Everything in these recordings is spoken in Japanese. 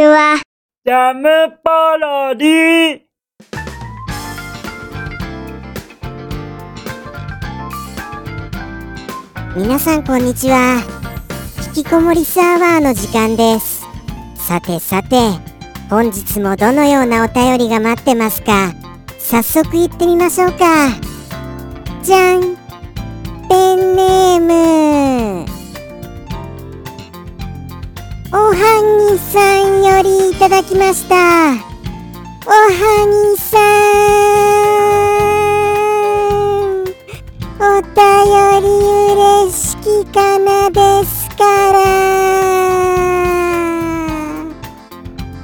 ちは。ジャムパロディ皆さんこんにちは。引きこもりサーバーの時間です。さてさて本日もどのようなお便りが待ってますか？早速行ってみましょうか。じゃん。ペンネームおはぎさんよりいただきました。おはぎさん。お便り嬉しきかなですから。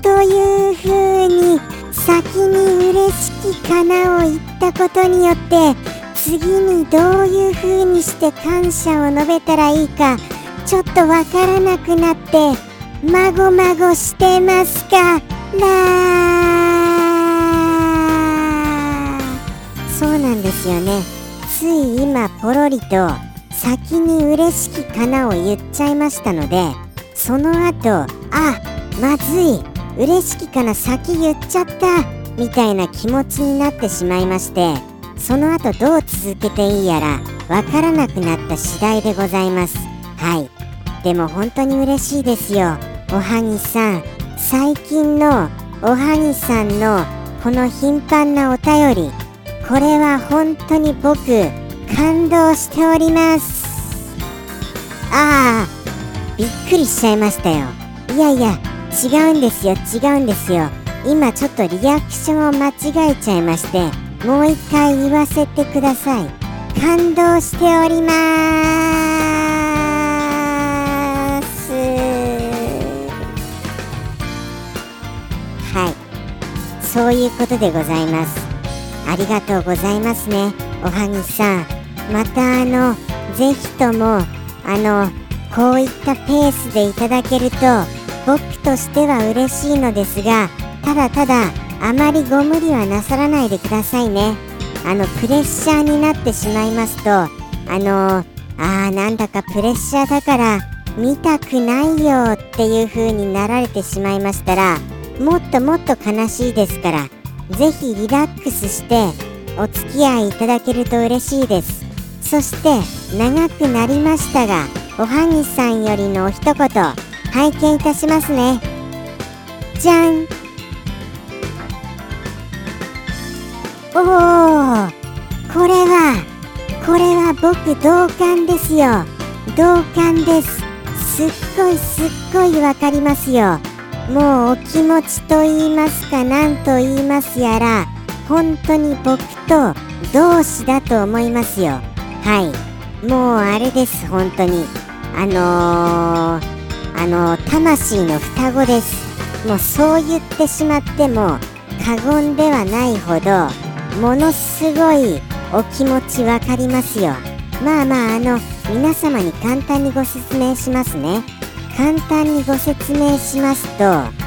というふうに先に嬉しきかなを言ったことによって次にどういうふうにして感謝を述べたらいいかちょっとわからなくなってまごまごしてますから。そうなんですよね。つい今ポロリと先に嬉しきかなを言っちゃいましたのでその後あまずい。嬉しきかな先言っちゃった。みたいな気持ちになってしまいましてその後どう続けていいやらわからなくなった次第でございます。はい。でも本当に嬉しいですよ。おはぎさん最近のおはぎさんのこの頻繁なお便り。これは本当に僕感動しております。ああびっくりしちゃいましたよ。いやいや違うんですよ違うんですよ。今ちょっとリアクションを間違えちゃいましてもう一回言わせてください。感動しております。そういうことでございます。ありがとうございますね。おはぎさん。またあのぜひともあのこういったペースでいただけると僕としては嬉しいのですがただただあまりご無理はなさらないでくださいね。あのプレッシャーになってしまいますとあのあーなんだかプレッシャーだから見たくないよっていう風になられてしまいましたらもっともっと悲しいですからぜひリラックスしてお付き合いいただけると嬉しいです。そして長くなりましたがおはぎさんよりのお一言拝見いたしますね。じゃん。おおこれはこれは僕同感ですよ。同感です。すっごいすっごいわかりますよ。もうお気持ちと言いますか何と言いますやら本当に僕と同志だと思いますよ。はい。もうあれです本当に。あのー、あのー、魂の双子です。もうそう言ってしまっても過言ではないほどものすごいお気持ちわかりますよ。まあまああの皆様に簡単にご説明しますね。簡単にご説明しますと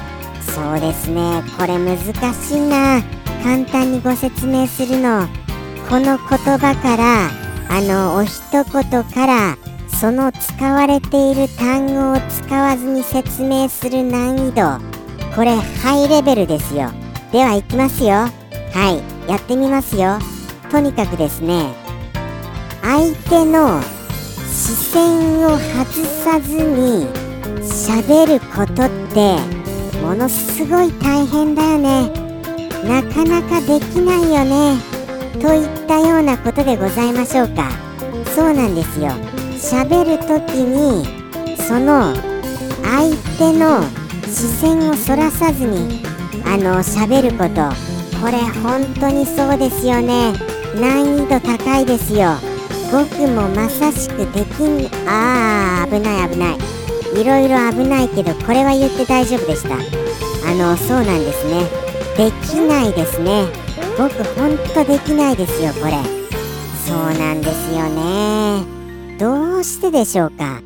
そうですねこれ難しいな。簡単にご説明するの。この言葉からあのお一言からその使われている単語を使わずに説明する難易度これハイレベルですよ。では行きますよ。はいやってみますよ。とにかくですね相手の視線を外さずに喋ることってものすごい大変だよね。なかなかできないよね。といったようなことでございましょうか。そうなんですよ。喋る時にその相手の視線をそらさずにあの喋ること。これ本当にそうですよね。難易度高いですよ。僕もまさしくできんあー危ない危ない。いろいろ危ないけどこれは言って大丈夫でした。あのそうなんですね。できないですね。僕ほんとできないですよこれ。そうなんですよね。どうしてでしょうか。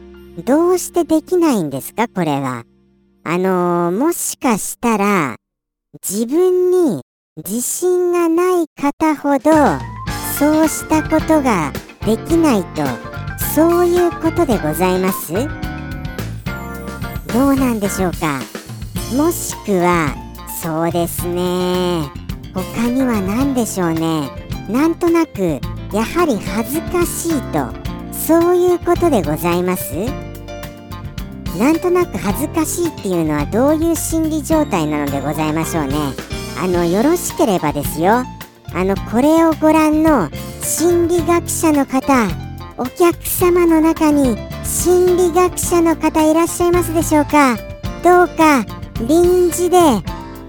どうしてできないんですかこれは。あの、もしかしたら自分に自信がない方ほどそうしたことができないと。そういうことでございます？どうなんでしょうか？もしくはそうですね。他には何でしょうね？なんとなくやはり恥ずかしいとそういうことでございます？なんとなく恥ずかしいっていうのはどういう心理状態なのでございましょうね？あのよろしければですよ。あのこれをご覧の心理学者の方お客様の中に心理学者の方いらっしゃいますでしょうか？どうか臨時で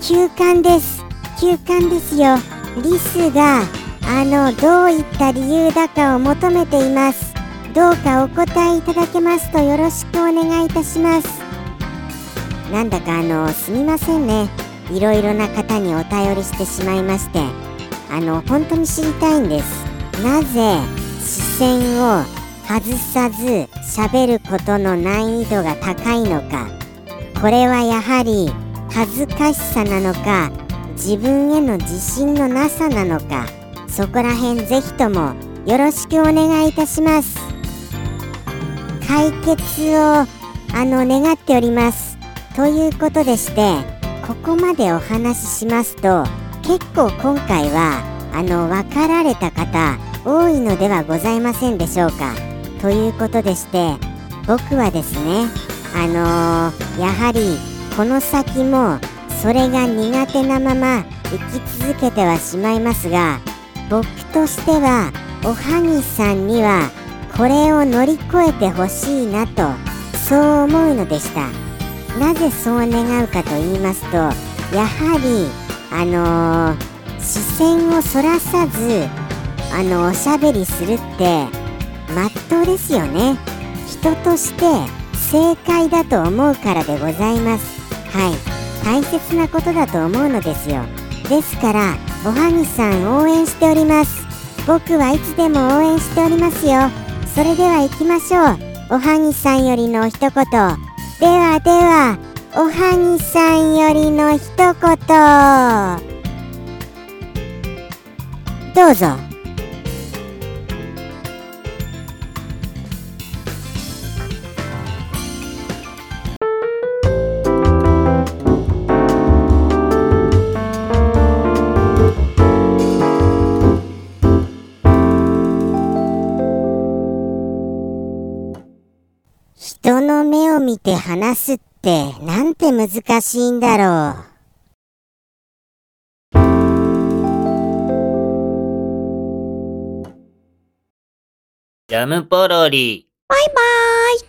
休館です。休館ですよ。リスがあのどういった理由だかを求めています。どうかお答えいただけますとよろしくお願いいたします。なんだかあのすみませんね。いろいろな方にお便りしてしまいまして。あの本当に知りたいんです。なぜ視線を外さず喋ることの難易度が高いのかこれはやはり恥ずかしさなのか自分への自信のなさなのかそこら辺ぜひともよろしくお願いいたします。解決をあの願っております。ということでしてここまでお話ししますと結構今回はあの分かられた方多いのではございませんでしょうか。ということでして僕はですねあのー、やはりこの先もそれが苦手なまま生き続けてはしまいますが僕としてはおはぎさんにはこれを乗り越えてほしいなとそう思うのでした。なぜそう願うかと言いますとやはりあのー、視線をそらさずあのおしゃべりするってまっとうですよね。人として正解だと思うからでございます。はい。大切なことだと思うのですよ。ですからおはぎさん応援しております。僕はいつでも応援しておりますよ。それでは行きましょう。おはぎさんよりの一言。ではではおはぎさんよりの一言。どうぞ。人の目を見て話すってなんて難しいんだろう。ジャムポロリ。バイバーイ。